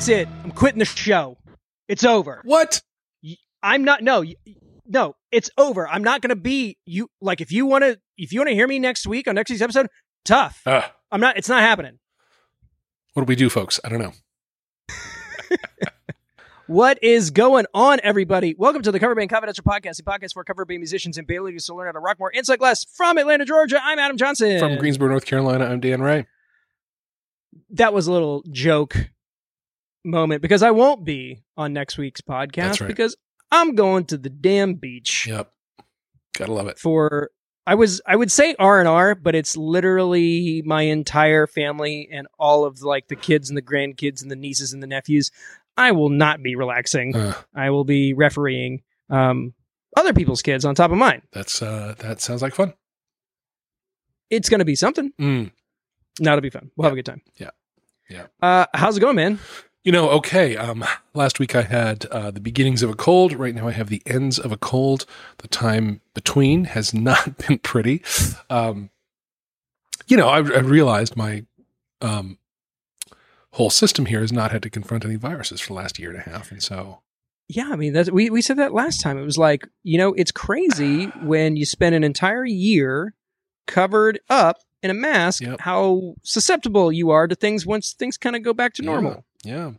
That's it. I'm quitting the show. It's over. What? I'm not. No, no. It's over. I'm not going to be you. Like if you want to, if you want to hear me next week on next week's episode, tough. Uh, I'm not. It's not happening. what do we do, folks? I don't know. What is going on, everybody? Welcome to the Cover Band Confidential Podcast, a podcast for cover band musicians and Bailey to learn how to rock more insight less. From Atlanta, Georgia, I'm Adam Johnson. From Greensboro, North Carolina, I'm Dan Ray. That was a little joke moment because I won't be on next week's podcast right. because I'm going to the damn beach Yep. Gotta love it. for. I was I would say R and R, but it's literally my entire family and all of like the kids and the grandkids and the nieces and the nephews. I will not be relaxing. Uh, I will be refereeing um, other people's kids on top of mine. that's uh that sounds like fun. It's to be something. Mm. No, it'll be fun. We'll have a good time. Yeah. Yeah. Uh, how's it going, man? You know, okay. Um, last week I had uh, the beginnings of a cold. Right now I have the ends of a cold. The time between has not been pretty. Um, you know, I, I realized my um, whole system here has not had to confront any viruses for the last year and a half, and so Yeah, I mean, that's, we we said that last time. It was like, you know, it's crazy when you spend an entire year covered up in a mask, Yep. how susceptible you are to things once things kind of go back to normal. Yeah.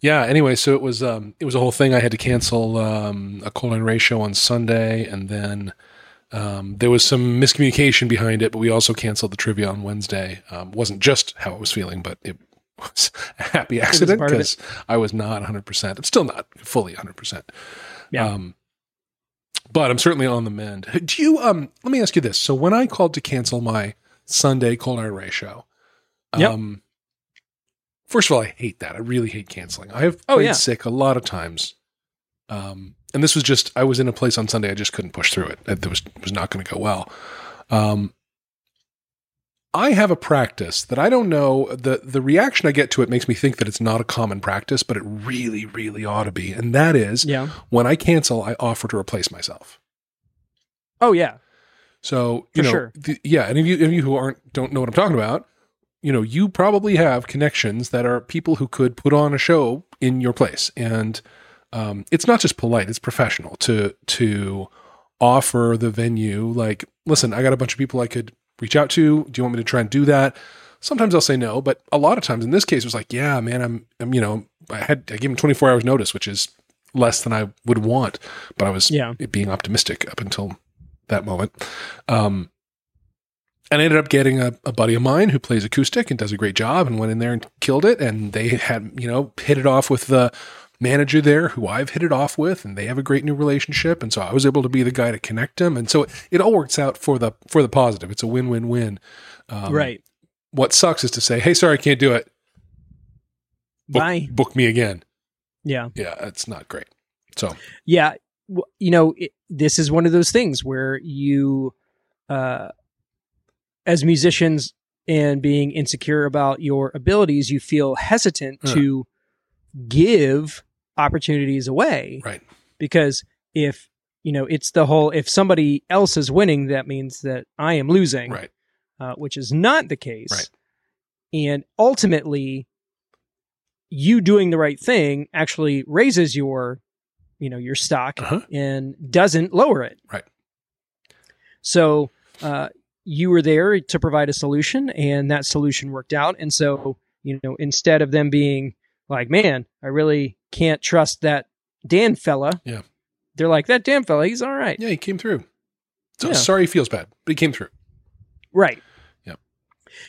Yeah. Anyway, so it was um it was a whole thing. I had to cancel um a colon ratio on Sunday and then um there was some miscommunication behind it, but we also canceled the trivia on Wednesday. Um wasn't just how I was feeling, but it was a happy accident because I was not 100%. I'm still not fully 100%. Yeah. Um but I'm certainly on the mend. Do you um let me ask you this. So when I called to cancel my Sunday colon ratio, Yep. First of all, I hate that. I really hate canceling. I have Oh, played yeah. sick a lot of times. Um and this was just I was in a place on Sunday I just couldn't push through it. It was was not going to go well. Um I have a practice that I don't know the the reaction I get to it makes me think that it's not a common practice, but it really really ought to be. And that is Yeah. when I cancel, I offer to replace myself. Oh yeah. So you For know, sure. the, yeah, and if you, if you who aren't don't know what I'm talking about, you know, you probably have connections that are people who could put on a show in your place, and um, it's not just polite; it's professional to to offer the venue like, listen, I got a bunch of people I could reach out to. Do you want me to try and do that? Sometimes I'll say no, but a lot of times in this case, it was like, yeah, man, I'm, I'm, you know, I had I gave him 24 hours notice, which is less than I would want, but I was Yeah. being optimistic up until that moment. Um, and I ended up getting a, a buddy of mine who plays acoustic and does a great job and went in there and killed it. And they had, you know, hit it off with the manager there who I've hit it off with and they have a great new relationship. And so I was able to be the guy to connect them. And so it, it all works out for the, for the positive. It's a win-win-win. Um, right. What sucks is to say, Hey, sorry, I can't do it. Book, Bye. book me again. Yeah. Yeah. It's not great. So Yeah, you know, it, this is one of those things where you, uh, as musicians and being insecure about your abilities, you feel hesitant Huh. to give opportunities away right. because if you know it's the whole if somebody else is winning that means that i am losing Right. uh, which is not the case Right. and ultimately you doing the right thing actually raises your you know your stock Uh-huh. and doesn't lower it Right. so uh, you were there to provide a solution and that solution worked out and so you know instead of them being like man i really can't trust that dan fella Yeah. they're like that dan fella he's all right Yeah. He came through. So Yeah. sorry he feels bad, but he came through. Right. Yep.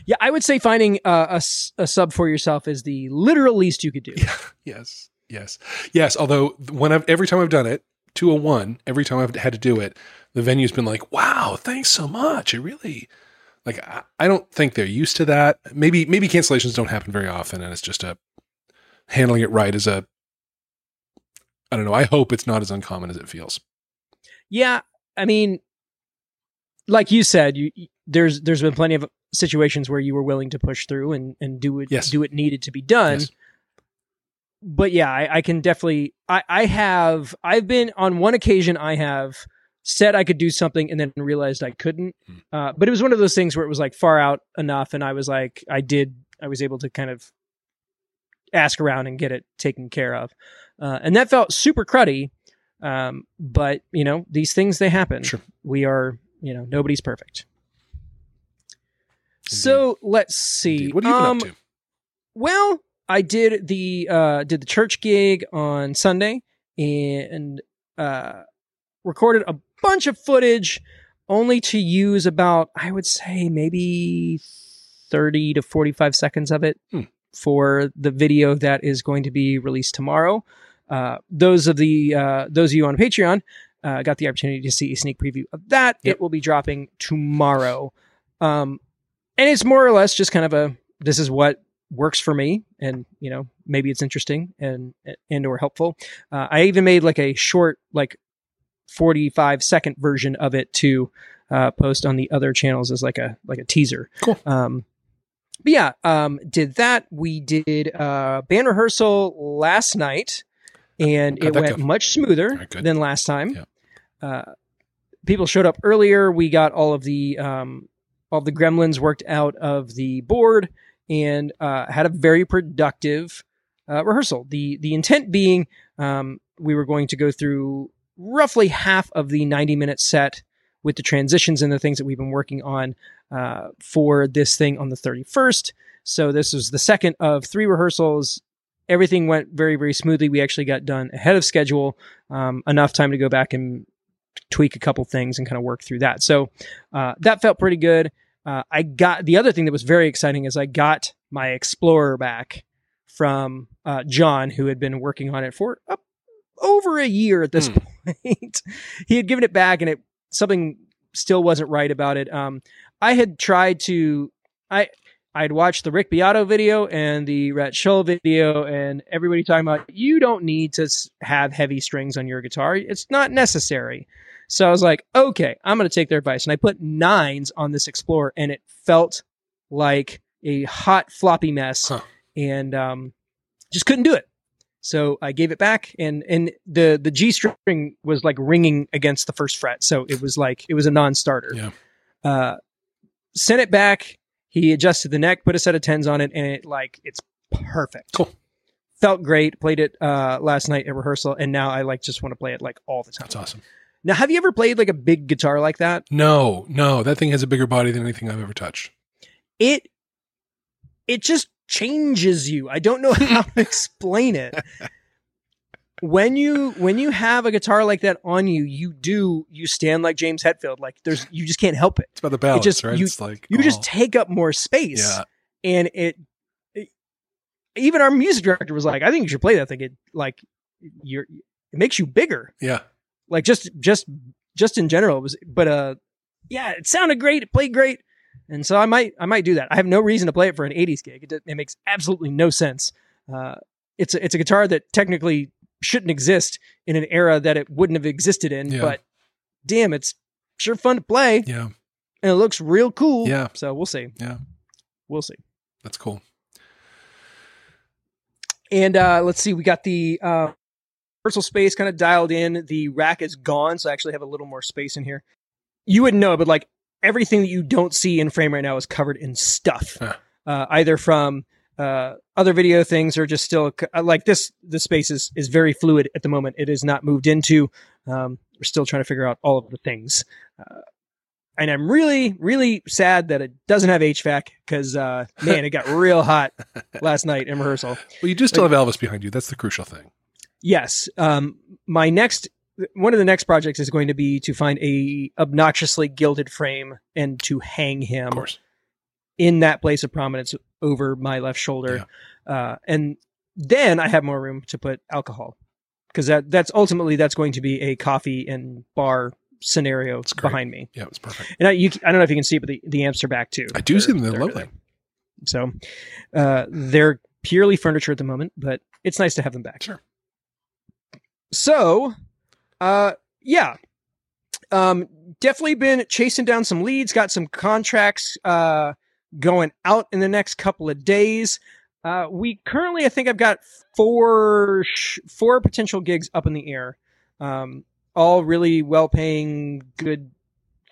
Yeah, I would say finding uh, a, a sub for yourself is the literal least you could do. Yes, yes, yes. Although when I've every time I've done it, two hundred one, every time I've had to do it, the venue's been like, "Wow, thanks so much." It really, like, I, I don't think they're used to that. Maybe maybe cancellations don't happen very often, and it's just a handling it right is a. I don't know. I hope it's not as uncommon as it feels. Yeah, I mean, like you said, you there's there's been plenty of situations where you were willing to push through and and do it Yes. do what needed to be done. Yes. But yeah, I, I can definitely. I I have I've been on one occasion. I have said I could do something and then realized I couldn't. Hmm. Uh, but it was one of those things where it was like far out enough, and I was like, I did. I was able to kind of ask around and get it taken care of. Uh, and that felt super cruddy. Um, but you know, these things they happen. Sure. We are, you know, nobody's perfect. So let's see. Indeed. What have you been Um, up to? Well, I did the uh, did the church gig on Sunday and uh, recorded a bunch of footage, only to use about I would say maybe thirty to forty five seconds of it Hmm. for the video that is going to be released tomorrow. Uh, those of the uh, those of you on Patreon uh, got the opportunity to see a sneak preview of that. Yep. It will be dropping tomorrow, um, and it's more or less just kind of a this is what works for me and you know maybe it's interesting and and or helpful. Uh, i even made like a short like 45 second version of it to uh, post on the other channels as like a like a teaser. Cool. um but yeah um did that. We did uh band rehearsal last night and How'd it went go? much smoother than last time. Yeah. uh people showed up earlier. We got all of the um all the gremlins worked out of the board and uh, had a very productive uh, rehearsal. The the intent being um, we were going to go through roughly half of the 90 minute set with the transitions and the things that we've been working on uh, for this thing on the 31st. So this was the second of three rehearsals. Everything went very very smoothly. We actually got done ahead of schedule, um, enough time to go back and tweak a couple things and kind of work through that. So uh, that felt pretty good. Uh, I got the other thing that was very exciting is I got my Explorer back from uh, John, who had been working on it for up over a year at this Hmm. point. he had given it back, and it something still wasn't right about it. Um, I had tried to I I'd watched the Rick Beato video and the Rhett Shull video, and everybody talking about you don't need to have heavy strings on your guitar. It's not necessary. So I was like, okay, I'm going to take their advice. And I put nines on this Explorer, and it felt like a hot floppy mess, Huh. and um, just couldn't do it. So I gave it back, and and the the G string was like ringing against the first fret, so it was like it was a non-starter. Yeah. Uh, sent it back. He adjusted the neck, put a set of tens on it, and it like it's perfect. Cool. Felt great. Played it uh, last night at rehearsal, and now I like just want to play it like all the time. That's awesome. Now, have you ever played like a big guitar like that? No, no, that thing has a bigger body than anything I've ever touched. It it just changes you. I don't know how to explain it. When you when you have a guitar like that on you, you do you stand like James Hetfield. Like there's you just can't help it. It's about the balance, just- right? you- it's like You just oh, take up more space. yeah, and it, it- even our music director was like, I think you should play that thing. It like you're it makes you bigger. yeah. Like just just just in general it was but uh yeah, it sounded great, it played great. And so I might I might do that. I have no reason to play it for an 80s gig. It, it makes absolutely no sense. Uh it's a, it's a guitar that technically shouldn't exist in an era that it wouldn't have existed in, Yeah. but damn, it's sure fun to play Yeah, and it looks real cool. Yeah. So we'll see. Yeah. We'll see. that's cool. And uh, let's see, we got the uh, rehearsal space kind of dialed in. The rack is gone, so I actually have a little more space in here. You wouldn't know, but like everything that you don't see in frame right now is covered in stuff, Huh. uh, either from uh, other video things or just still uh, like this. The space is is very fluid at the moment. It is not moved into. Um, we're still trying to figure out all of the things. Uh, and I'm really, really sad that it doesn't have HVAC because, uh, man, it got real hot last night in rehearsal. Well, you do still have Elvis behind you. That's the crucial thing. Yes. Um, my next, one of the next projects is going to be to find a obnoxiously gilded frame and to hang him in that place of prominence over my left shoulder. Uh, and then I have more room to put alcohol because that that's ultimately that's going to be a coffee and bar scenario behind me. Yeah, it's perfect. And I, you, I don't know if you can see, but the, the amps are back too. I do see them. They're They're- lovely. So uh, they're purely furniture at the moment, but it's nice to have them back. Sure. So, uh, yeah, um, definitely been chasing down some leads. Got some contracts uh, going out in the next couple of days. Uh, we currently, I think, I've got four sh- four potential gigs up in the air. Um, all really well paying, good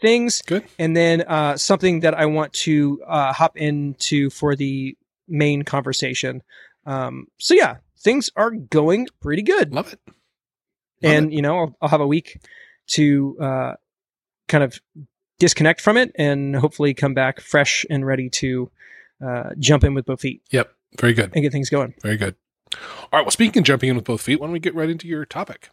things Good. and then uh, something that I want to uh, hop into for the main conversation. Um, so yeah, things are going pretty good. Love it. And you know I'll, I'll have a week to uh, kind of disconnect from it and hopefully come back fresh and ready to uh, jump in with both feet Yep. Very good. and get things going. Very good. All right. Well, speaking of jumping in with both feet, why don't we get right into your topic?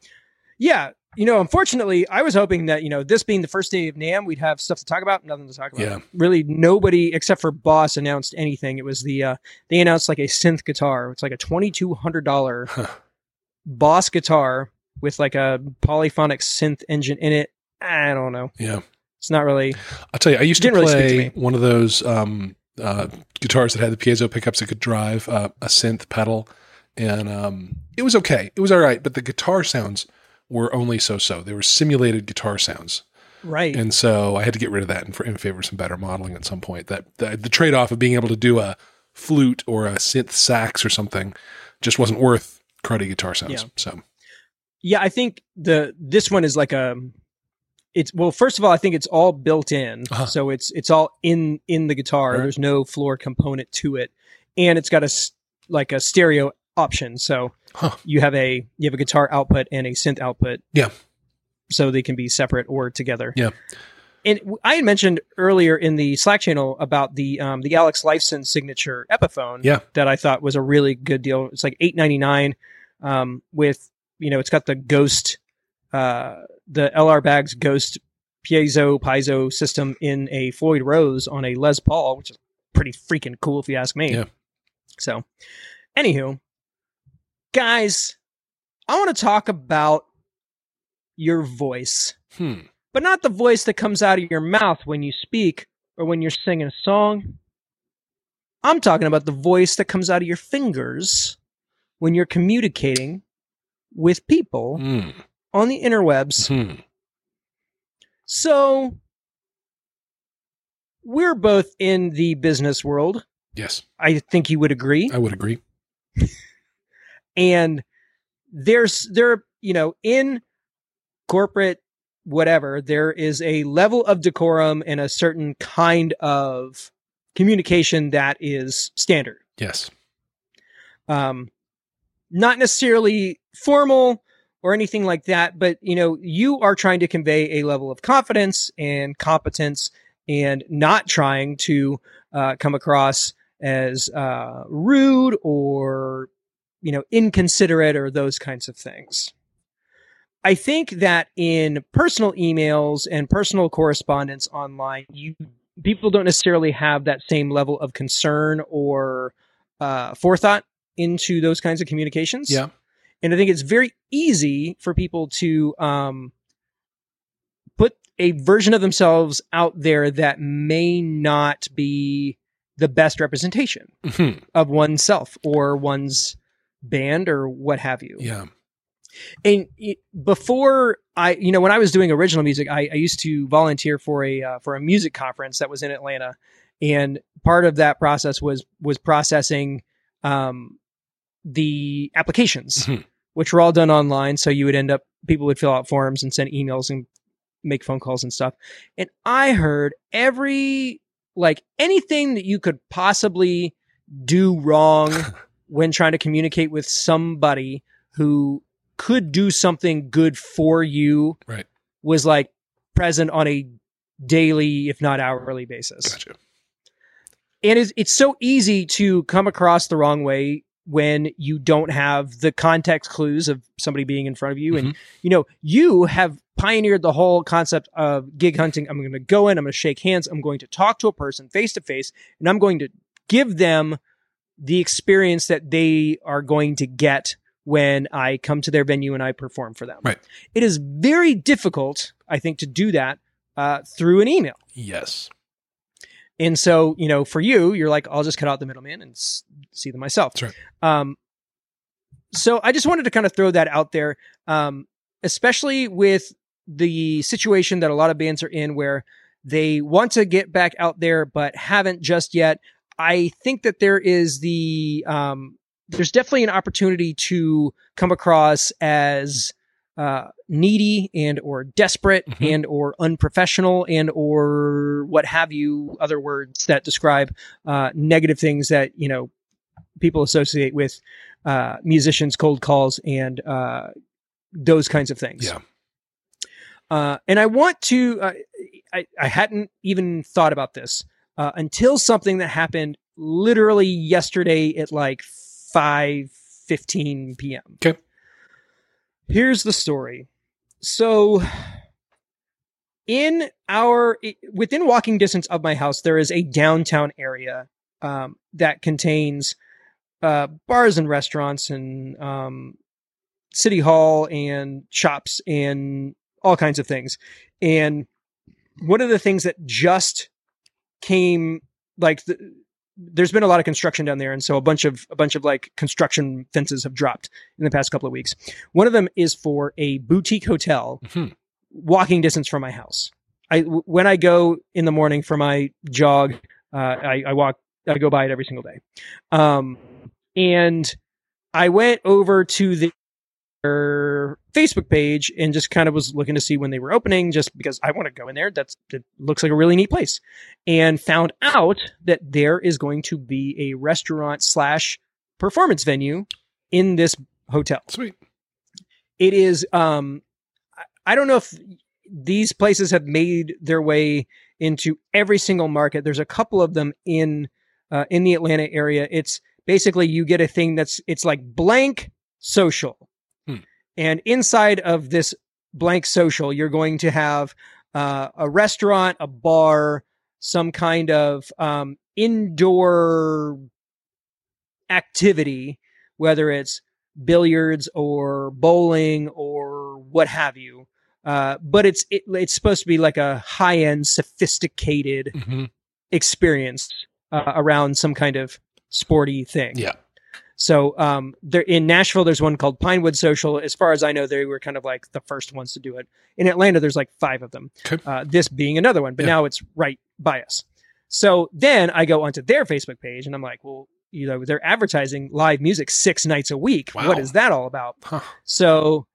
Yeah, you know, unfortunately, I was hoping that you know this being the first day of NAMM, we'd have stuff to talk about. Nothing to talk about. Yeah. really, nobody except for Boss announced anything. It was the uh, they announced like a synth guitar. It's like a twenty two hundred dollar Huh. Boss guitar with like a polyphonic synth engine in it. I don't know. Yeah. It's not really. I'll tell you, I used to Didn't really to play one of those um, uh, guitars that had the piezo pickups that could drive uh, a synth pedal, and um, it was okay. It was all right, but the guitar sounds were only so-so. They were simulated guitar sounds, Right. and so I had to get rid of that in, in favor of some better modeling at some point. That the, the trade-off of being able to do a flute or a synth sax or something just wasn't worth cruddy guitar sounds. Yeah. So Yeah, I think the this one is like a it's well first of all I think it's all built in. Uh-huh. So it's it's all in in the guitar. Right. There's no floor component to it. And it's got a like a stereo option. So Huh. you have a you have a guitar output and a synth output. Yeah. So they can be separate or together. Yeah. And i had mentioned earlier in the Slack channel about the um, the Alex Lifeson signature Epiphone Yeah. that I thought was a really good deal. It's like eight ninety nine um, with you know it's got the Ghost uh, the LR Baggs Ghost piezo piezo system in a Floyd Rose on a Les Paul, which is pretty freaking cool if you ask me. Yeah. So, anywho, guys, I want to talk about your voice hmm. but not the voice that comes out of your mouth when you speak or when you're singing a song. I'm talking about the voice that comes out of your fingers when you're communicating with people Hmm. on the interwebs. Hmm. So, we're both in the business world. Yes, I think you would agree. I would agree. and there's there you know in corporate whatever there is a level of decorum and a certain kind of communication that is standard Yes. um not necessarily formal or anything like that but you know you are trying to convey a level of confidence and competence and not trying to uh, come across as uh, rude or you know inconsiderate or those kinds of things. I think that in personal emails and personal correspondence online you people don't necessarily have that same level of concern or uh, forethought into those kinds of communications Yeah. and I think it's very easy for people to um, put a version of themselves out there that may not be the best representation Hmm. of oneself or one's band or what have you. Yeah. And before I, you know, when I was doing original music, I, I used to volunteer for a uh, for a music conference that was in Atlanta, and part of that process was was processing um, the applications, Mhm. which were all done online. So you would end up people would fill out forms and send emails and make phone calls and stuff. And I heard every like anything that you could possibly do wrong when trying to communicate with somebody who could do something good for you Right. was like present on a daily if not hourly basis Gotcha. and it's, it's so easy to come across the wrong way when you don't have the context clues of somebody being in front of you and Mhm. you know you have pioneered the whole concept of gig hunting i'm going to go in i'm going to shake hands i'm going to talk to a person face to face and i'm going to give them the experience that they are going to get when i come to their venue and i perform for them Right. it is very difficult i think to do that uh, through an email Yes. And so, you know, for you, you're like, I'll just cut out the middleman and s- see them myself. That's right. Um, so I just wanted to kind of throw that out there, um, especially with the situation that a lot of bands are in where they want to get back out there, but haven't just yet. I think that there is the, um, there's definitely an opportunity to come across as, uh, needy and or desperate Mhm. and or unprofessional and or what have you other words that describe uh, negative things that you know people associate with uh, musicians, cold calls, and uh, those kinds of things. Yeah. Uh, and I want to, uh, I, I hadn't even thought about this uh, until something that happened literally yesterday at like 5.15 p.m. Okay. Here's the story. So in our, within walking distance of my house, there is a downtown area um, that contains uh, bars and restaurants and um, city hall and shops and all kinds of things. And one of the things that just came like the, there's been a lot of construction down there and so a bunch of a bunch of like construction fences have dropped in the past couple of weeks. One of them is for a boutique hotel Mhm. walking distance from my house. I w- when i go in the morning for my jog uh, I, I walk i go by it every single day. Um, and i went over to the their Facebook page and just kind of was looking to see when they were opening just because I want to go in there. That's that looks like a really neat place. And found out that there is going to be a restaurant slash performance venue in this hotel. Sweet. It is um I- I don't know if these places have made their way into every single market. There's a couple of them in uh, in the Atlanta area. It's basically you get a thing that's it's like blank social. And inside of this blank social, you're going to have uh, a restaurant, a bar, some kind of um, indoor activity, whether it's billiards or bowling or what have you. Uh, but it's it, it's supposed to be like a high end, sophisticated hmm experience uh, around some kind of sporty thing. Yeah. So um, there in Nashville, there's one called Pinewood Social. As far as I know, they were kind of like the first ones to do it. In Atlanta, there's like five of them. Okay. Uh, this being another one, but Yeah. now it's right by us. So then I go onto their Facebook page, and I'm like, well, you know, they're advertising live music six nights a week. Wow. What is that all about? Huh. So,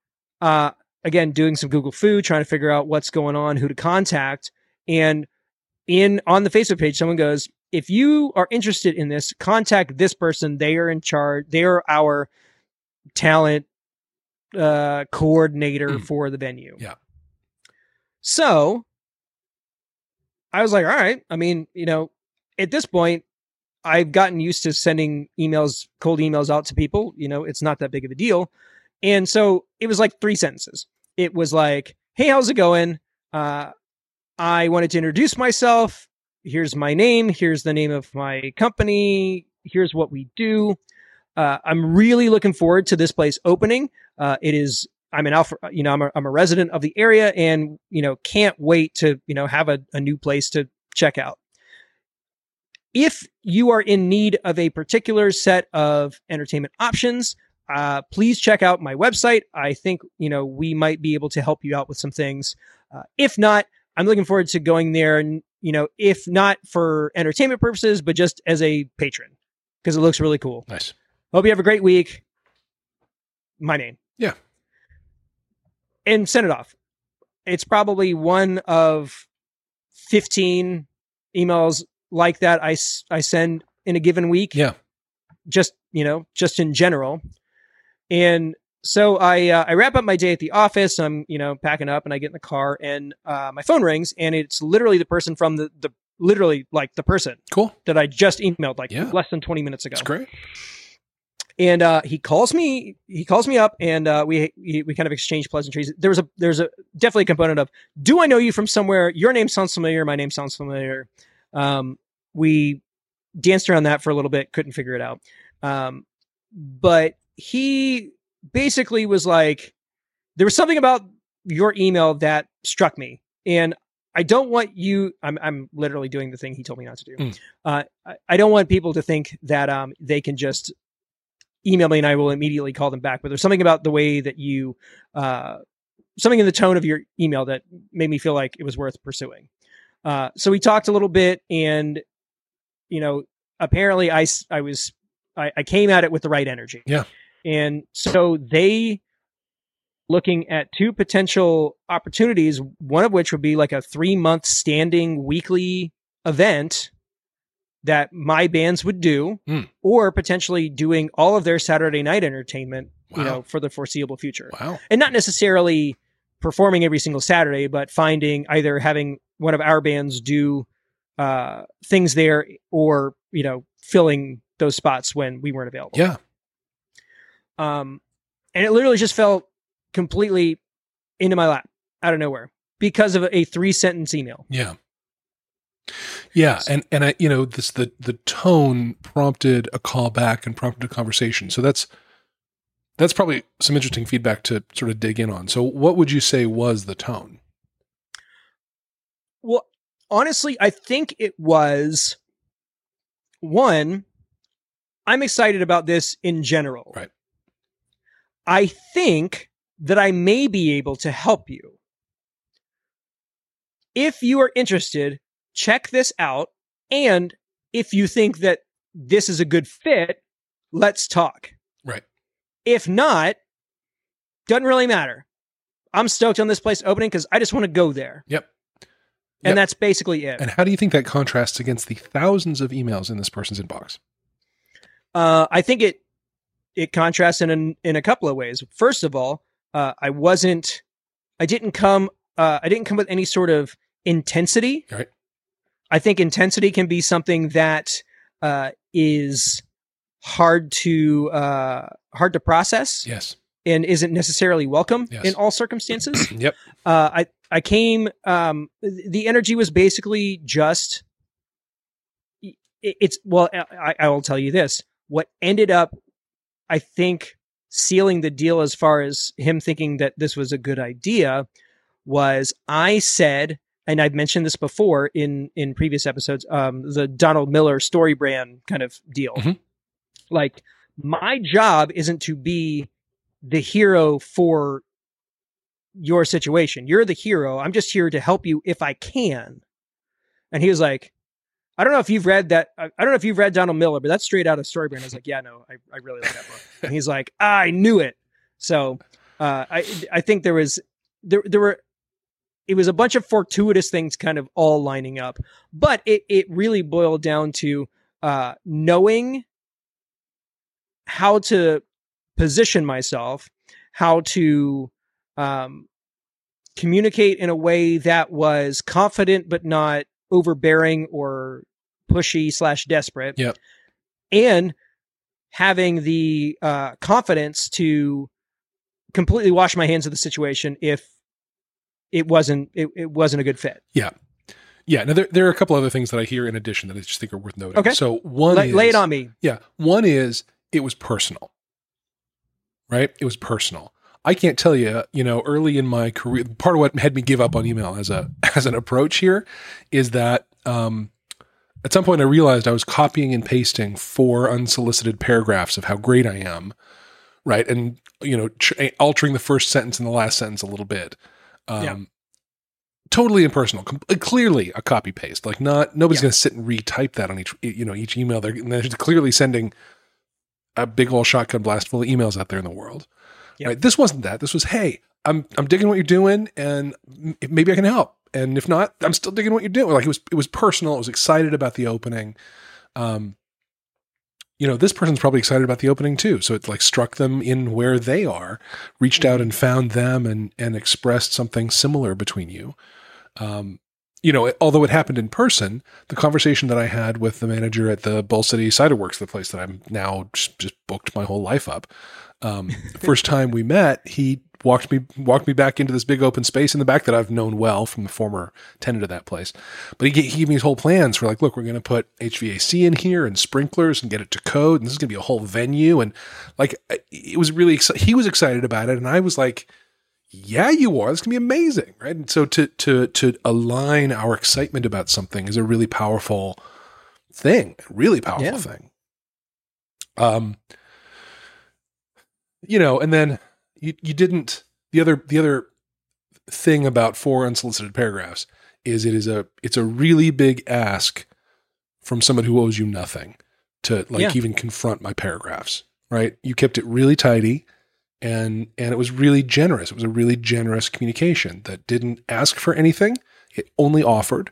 uh, again, doing some Google-fu, trying to figure out what's going on, who to contact, and in on the Facebook page, someone goes, "If you are interested in this, contact this person. They are in charge. They are our talent uh, coordinator Mm. for the venue." Yeah. So, I was like, "All right." I mean, you know, at this point, I've gotten used to sending emails, cold emails out to people. You know, it's not that big of a deal. And so it was like three sentences. It was like, "Hey, how's it going? Uh, I wanted to introduce myself. Here's my name. Here's the name of my company. Here's what we do. Uh, I'm really looking forward to this place opening. Uh, it is. I'm an alpha. You know, I'm a, I'm a resident of the area, and you know, can't wait to you know have a, a new place to check out. If you are in need of a particular set of entertainment options, uh, please check out my website. I think you know we might be able to help you out with some things. Uh, if not, I'm looking forward to going there. You know, if not for entertainment purposes, but just as a patron because it looks really cool. Nice. Hope you have a great week. My name. Yeah. And send it off. It's probably one of 15 emails like that I, I send in a given week Yeah. just you know just in general and so i uh, i wrap up my day at the office i'm you know packing up and i get in the car and uh, my phone rings and it's literally the person from the the literally like the person Cool. that i just emailed like Yeah. less than 20 minutes ago That's great. and uh, he calls me he calls me up and uh, we, we we kind of exchange pleasantries there was a there's a definitely a component of do i know you from somewhere your name sounds familiar my name sounds familiar um, we danced around that for a little bit couldn't figure it out um, but he basically was like there was something about your email that struck me and i don't want you i'm, I'm literally doing the thing he told me not to do Mm. uh, I, I don't want people to think that um, they can just email me and I will immediately call them back. But there's something about the way that you, uh, something in the tone of your email that made me feel like it was worth pursuing. Uh, so we talked a little bit and, you know, apparently I I was, I, I came at it with the right energy. Yeah. And so they, looking at two potential opportunities, one of which would be like a three month standing weekly event that my bands would do, Hmm. or potentially doing all of their Saturday night entertainment, you know, for the foreseeable future. Wow. And not necessarily performing every single Saturday, but finding either having one of our bands do uh, things there or, you know, filling those spots when we weren't available. Yeah. Um, and it literally just fell completely into my lap out of nowhere because of a three sentence email. Yeah. Yeah, and and I you know this the the tone prompted a call back and prompted a conversation. So that's that's probably some interesting feedback to sort of dig in on. So what would you say was the tone? Well, honestly, I think it was one, I'm excited about this in general. Right. I think that I may be able to help you. If you are interested, check this out. And if you think that this is a good fit, let's talk. Right. If not, doesn't really matter. I'm stoked on this place opening because I just want to go there. Yep. And Yep. that's basically it. And how do you think that contrasts against the thousands of emails in this person's inbox? Uh, I think it it contrasts in an, in a couple of ways. First of all, uh, I wasn't, I didn't come, uh, I didn't come with any sort of intensity. Right. I think intensity can be something that uh, is hard to uh, hard to process Yes. and isn't necessarily welcome Yes. in all circumstances. yep. uh, I I came. Um, the energy was basically just. it- It's well. I, I will tell you this. What ended up, I think, sealing the deal as far as him thinking that this was a good idea, was I said, and I've mentioned this before in in previous episodes. Um, the Donald Miller StoryBrand kind of deal. Mhm. Like my job isn't to be the hero for your situation. You're the hero. I'm just here to help you if I can. And he was like, I don't know if you've read that. I I don't know if you've read Donald Miller, but that's straight out of Storybrand. I was like, yeah, no, I, I really like that book. And he's like, I knew it. So uh, I I think there was there there were it was a bunch of fortuitous things kind of all lining up, but it it really boiled down to uh, knowing how to position myself, how to um, communicate in a way that was confident but not overbearing or pushy slash desperate. Yep. And having the uh, confidence to completely wash my hands of the situation if it wasn't it, it wasn't a good fit. Yeah. Yeah. Now there, there are a couple other things that I hear in addition that I just think are worth noting. Okay. So one is, lay it on me. Yeah. One is it was personal, right? It was personal. I can't tell you, you know, early in my career, part of what had me give up on email as a as an approach here is that um, at some point I realized I was copying and pasting four unsolicited paragraphs of how great I am, right? And you know, tr- altering the first sentence and the last sentence a little bit. Um, Yeah. Totally impersonal, com- clearly a copy paste. Like not nobody's Yeah. going to sit and retype that on each you know each email. They're, they're clearly sending a big old shotgun blast full of emails out there in the world. Yep. Right? This wasn't that. This was, hey, I'm I'm digging what you're doing, and maybe I can help. And if not, I'm still digging what you're doing. Like it was it was personal. I was excited about the opening. Um, you know, this person's probably excited about the opening too. So it like struck them in where they are, reached out and found them, and and expressed something similar between you. Um, you know, although it happened in person, the conversation that I had with the manager at the Bull City Cider Works, the place that I'm now just, just booked my whole life up. Um, first time we met, he walked me walked me back into this big open space in the back that I've known well from the former tenant of that place. But he, he gave me his whole plans for like, look, we're going to put HVAC in here and sprinklers and get it to code, and this is going to be a whole venue. And like, it was really exci- he was excited about it, and I was like, yeah, you are. This can be amazing, right? And so to to to align our excitement about something is a really powerful thing, really powerful Yeah. thing. Um, you know, and then you you didn't the other the other thing about four unsolicited paragraphs is it is a it's a really big ask from someone who owes you nothing to like Yeah. even confront my paragraphs, right? You kept it really tidy and and it was really generous. It was a really generous communication that didn't ask for anything. It only offered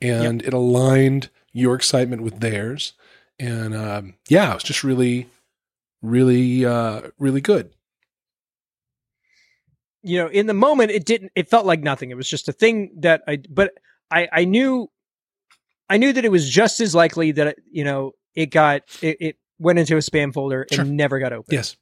and it aligned your excitement with theirs, and um, yeah, it was just really, really, uh, really good. You know, in the moment, it didn't. It felt like nothing. It was just a thing that I. But I, I knew, I knew that it was just as likely that you know it got it, it went into a spam folder and Sure. never got open. Yes,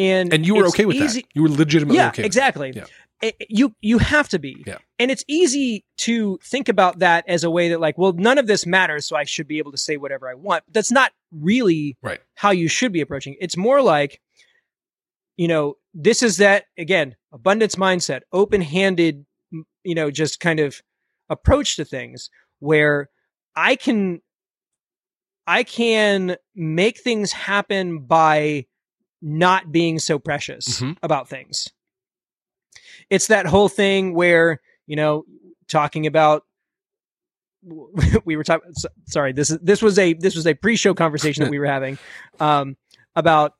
and and you were okay with easy- that. You were legitimately yeah, okay. with exactly. Yeah. It- it- you you have to be. Yeah. And it's easy to think about that as a way that like, well, none of this matters, so I should be able to say whatever I want. That's not really Right. how you should be approaching. it. It's more like, you know, this is that again, abundance mindset, open-handed, you know, just kind of approach to things where I can I can make things happen by not being so precious Mhm. about things. It's that whole thing where, you know, talking about we were talking sorry, this is this was a this was a pre-show conversation that we were having um about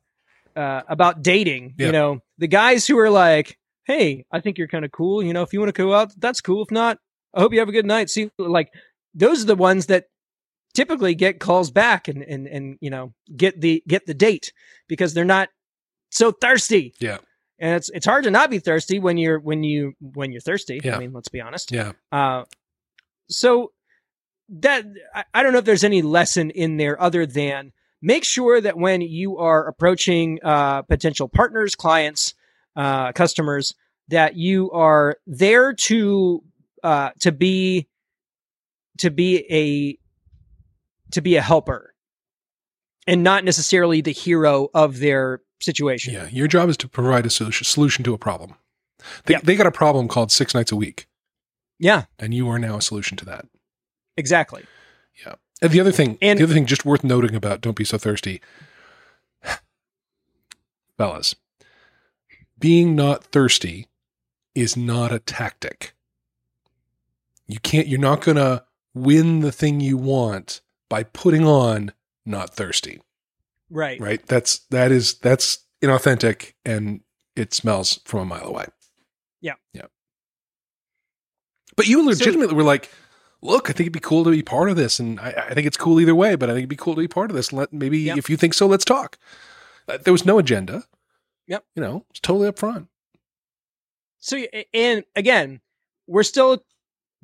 uh about dating, Yeah. you know, the guys who are like, "Hey, I think you're kind of cool, you know, if you want to go out, that's cool. If not, I hope you have a good night." See like those are the ones that typically get calls back and and and you know get the get the date because they're not so thirsty Yeah. and it's it's hard to not be thirsty when you're when you when you're thirsty Yeah. i mean let's be honest Yeah. uh so that I, I don't know if there's any lesson in there other than make sure that when you are approaching uh potential partners clients uh customers that you are there to uh to be to be a to be a helper and not necessarily the hero of their situation. Yeah. Your job is to provide a solution, solution to a problem. They, Yep. they got a problem called six nights a week, Yeah, and you are now a solution to that. exactly. Yeah. And the other thing, And- the other thing, just worth noting about "Don't be so thirsty," fellas, being not thirsty is not a tactic. You can't. You're not gonna win the thing you want by putting on "not thirsty." Right. Right? That's that is that's inauthentic, and it smells from a mile away. Yeah. Yeah. But you legitimately were like, look, I think it'd be cool to be part of this, and I, I think it's cool either way. But I think it'd be cool to be part of this. Let maybe Yep. if you think so, let's talk. Uh, there was no agenda. Yep. You know, it's totally upfront. So and again, we're still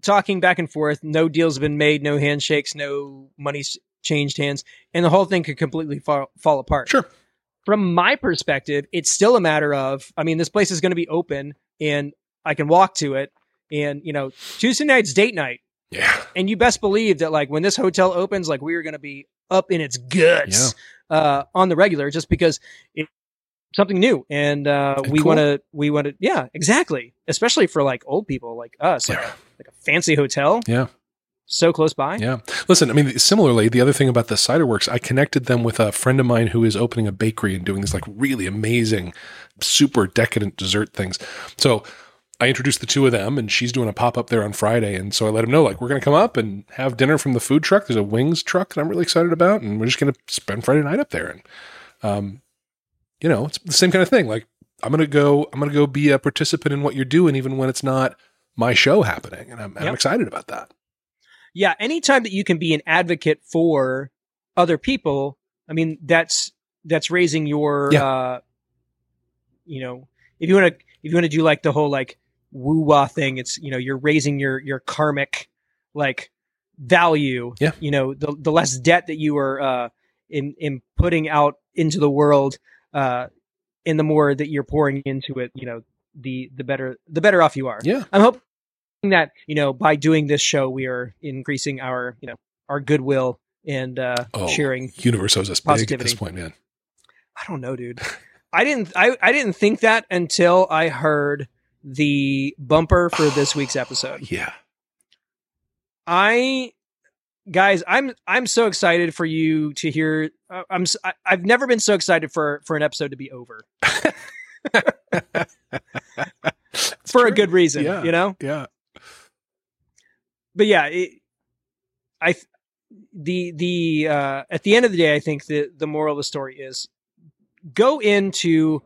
talking back and forth. No deals have been made. No handshakes. No money's changed hands, and the whole thing could completely fall, fall apart. Sure. From my perspective, it's still a matter of. I mean, this place is going to be open, and I can walk to it. And you know, Tuesday night's date night. Yeah. and you best believe that like when this hotel opens like we are going to be up in its guts uh on the regular just because it's something new and uh we cool. want to we want to yeah exactly especially for like old people like us like, Yeah. a, like a fancy hotel Yeah. so close by Yeah. Listen, I mean, similarly, the other thing about the cider works, I connected them with a friend of mine who is opening a bakery and doing these like really amazing, super decadent dessert things. So I introduced the two of them and she's doing a pop up there on Friday. And so I let him know, like, we're going to come up and have dinner from the food truck. There's a wings truck that I'm really excited about. And we're just going to spend Friday night up there. And, um, you know, it's the same kind of thing. Like, I'm going to go, I'm going to go be a participant in what you're doing, even when it's not my show happening. And I'm, I'm excited about that. yeah anytime that you can be an advocate for other people i mean that's that's raising your Yeah. uh you know if you want to if you want to do like the whole like woo wah thing it's you know you're raising your your karmic like value Yeah. you know the the less debt that you are uh in in putting out into the world uh and the more that you're pouring into it you know the the better the better off you are Yeah. I'm hoping that you know by doing this show we are increasing our you know our goodwill and uh Oh. sharing. Universe owes us big at this point, man. I don't know, dude. I didn't I I didn't think that until I heard the bumper for this week's episode. Yeah. I guys, I'm I'm so excited for you to hear. Uh, I'm I, I've never been so excited for for an episode to be over for a good reason. Yeah. You know. Yeah. but yeah, it, I the the uh, at the end of the day, I think the the moral of the story is go into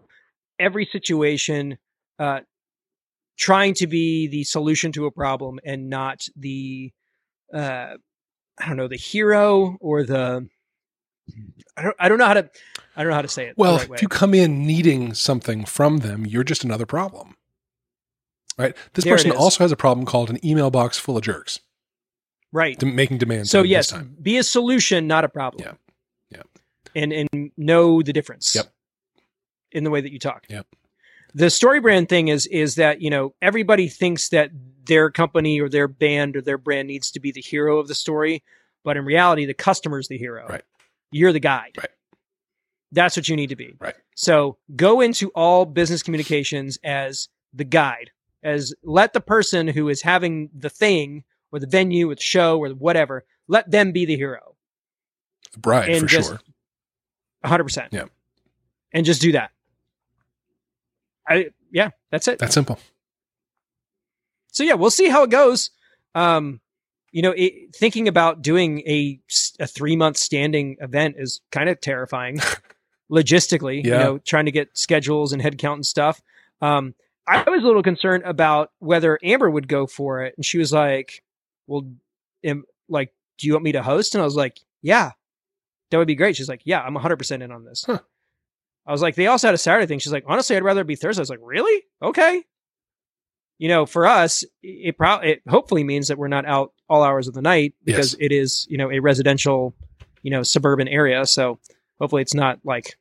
every situation uh, trying to be the solution to a problem and not the uh, I don't know the hero or the I don't I don't know how to I don't know how to say it. Well, right if you come in needing something from them, you're just another problem. Right? This There person also has a problem called an email box full of jerks, right. de- making demands. So yes, be a solution, not a problem. Yeah. Yeah. And and know the difference. Yep. In the way that you talk. Yep. The StoryBrand thing is is that, you know, everybody thinks that their company or their band or their brand needs to be the hero of the story, but in reality the customer's the hero. Right. You're the guide. Right. That's what you need to be. Right. So go into all business communications as the guide, as let the person who is having the thing or the venue or the show or whatever, let them be the hero. The bride and for just- sure. 100%. Yeah. And just do that. I yeah, that's it. That's simple. So yeah, we'll see how it goes. Um, you know, it, thinking about doing a a three month standing event is kind of terrifying, logistically. Yeah. You know, trying to get schedules and headcount and stuff. Um, I was a little concerned about whether Amber would go for it, and she was like, "Well, am, like, do you want me to host?" And I was like, "Yeah, that would be great." She's like, "Yeah, I'm 100 percent in on this." Huh. I was like, "They also had a Saturday thing." She's like, "Honestly, I'd rather it be Thursday." I was like, "Really? Okay." You know, for us, it probably it hopefully means that we're not out all hours of the night because Yes. it is you know a residential, you know, suburban area. So hopefully it's not like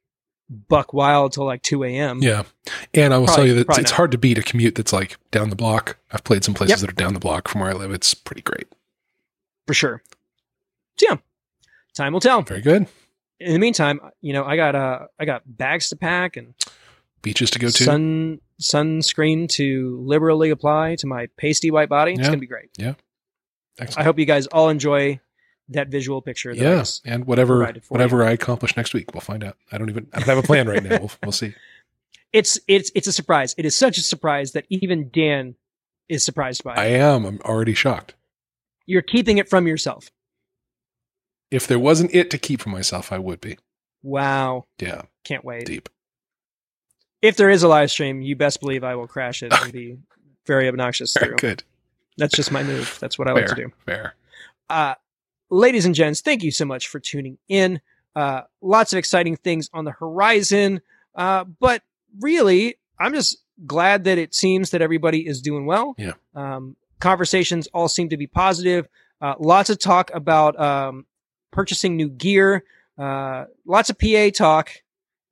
buck wild till like 2 a.m. Yeah. And I will Probably- tell you that it's, not. hard to beat a commute that's like down the block. I've played some places Yep. that are down the block from where I live. It's pretty great. for sure. So yeah, time will tell. Very good. In the meantime, you know, I got uh, I got bags to pack and Beaches to go to. sun sunscreen to liberally apply to my pasty white body. It's gonna be great. Yeah. Excellent. I hope you guys all enjoy that visual picture. That Yeah. And whatever whatever I accomplish next week, we'll find out. I don't even I don't have a plan right now. We'll, we'll see. it's it's it's a surprise. It is such a surprise that even Dan is surprised by it. I am. I'm already shocked. You're keeping it from yourself. If there wasn't it to keep for myself, I would be. Wow. Yeah. Can't wait. Deep. If there is a live stream, you best believe I will crash it and be very obnoxious through. good. That's just my move. That's what I Fair. like to do. Fair. Uh, ladies and gents, thank you so much for tuning in. Uh, lots of exciting things on the horizon. Uh, but really, I'm just glad that it seems that everybody is doing well. Yeah. Um, conversations all seem to be positive. Uh, lots of talk about um, purchasing new gear. Uh, lots of PA talk.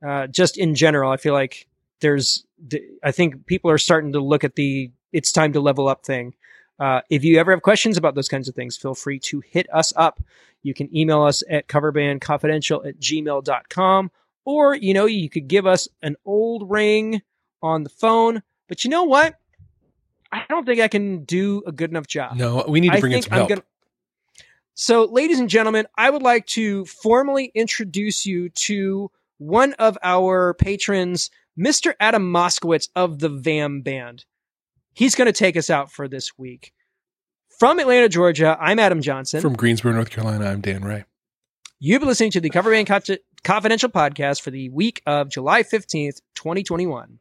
Uh, just in general, I feel like there's. I think people are starting to look at the "it's time to level up" thing. Uh, if you ever have questions about those kinds of things, feel free to hit us up. You can email us at coverbandconfidential at gmail.com, or, you know, you could give us an old ring on the phone. But you know what? I don't think I can do a good enough job. No, we need to bring in some I'm help. gonna- So, ladies and gentlemen, I would like to formally introduce you to one of our patrons, Mr. Adam Moskowitz of the VAM Band. He's going to take us out for this week. From Atlanta, Georgia, I'm Adam Johnson. From Greensboro, North Carolina, I'm Dan Ray. You've been listening to the Cover Band Confidential podcast for the week of July 15th, 2021.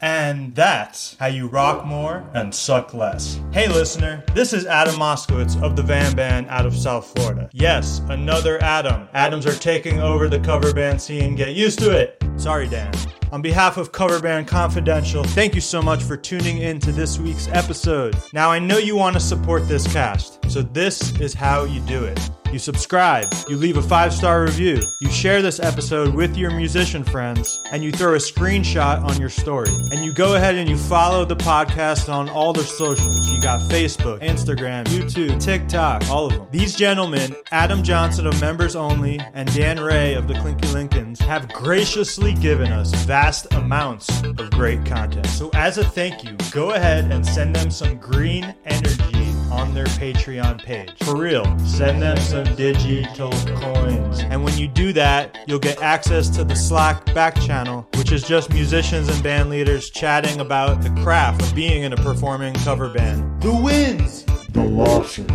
And that's how you rock more and suck less. Hey, listener, this is Adam Moskowitz of the VAM Band out of South Florida. Yes, another Adam. Adams are taking over the cover band scene. Get used to it. Sorry, Dan. On behalf of Cover Band Confidential, thank you so much for tuning in to this week's episode. Now, I know you want to support this cast, so this is how you do it. You subscribe, you leave a five star review, you share this episode with your musician friends, and you throw a screenshot on your story. And you go ahead and you follow the podcast on all their socials. You got Facebook, Instagram, YouTube, TikTok, all of them. These gentlemen, Adam Johnson of Members Only and Dan Ray of the Clinky Lincolns, have graciously given us vast amounts of great content. So, as a thank you, go ahead and send them some green energy on their Patreon page. For real, send them some digital coins. And when you do that, you'll get access to the Slack back channel, which is just musicians and band leaders chatting about the craft of being in a performing cover band. The wins! The losses.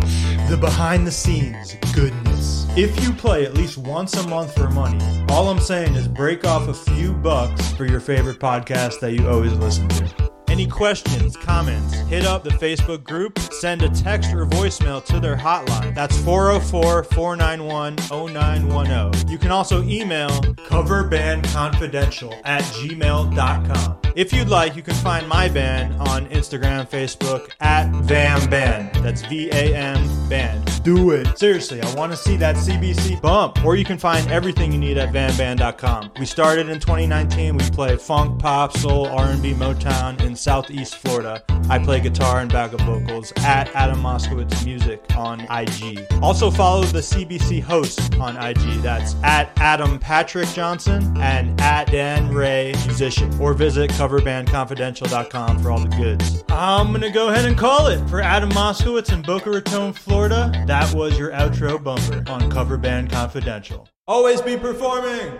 the behind the scenes goodness. If you play at least once a month for money, all I'm saying is break off a few bucks for your favorite podcast that you always listen to. Any questions, comments, hit up the Facebook group, send a text or voicemail to their hotline. That's 404 491 0910. You can also email coverbandconfidential at gmail.com. If you'd like, you can find my band on Instagram, Facebook at VAM Band. That's V A M Band. Do it. Seriously, I want to see that CBC bump. Or you can find everything you need at vamband.com. We started in 2019. We play funk, pop, soul, R&B, Motown in Southeast Florida. I play guitar and backup vocals at Adam Moskowitz Music on IG. Also follow the CBC host on IG. That's at Adam Patrick Johnson and at Dan Ray Musician. Or visit coverbandconfidential.com for all the goods. I'm going to go ahead and call it for Adam Moskowitz in Boca Raton, Florida. That was your outro bumper on Cover Band Confidential. Always be performing!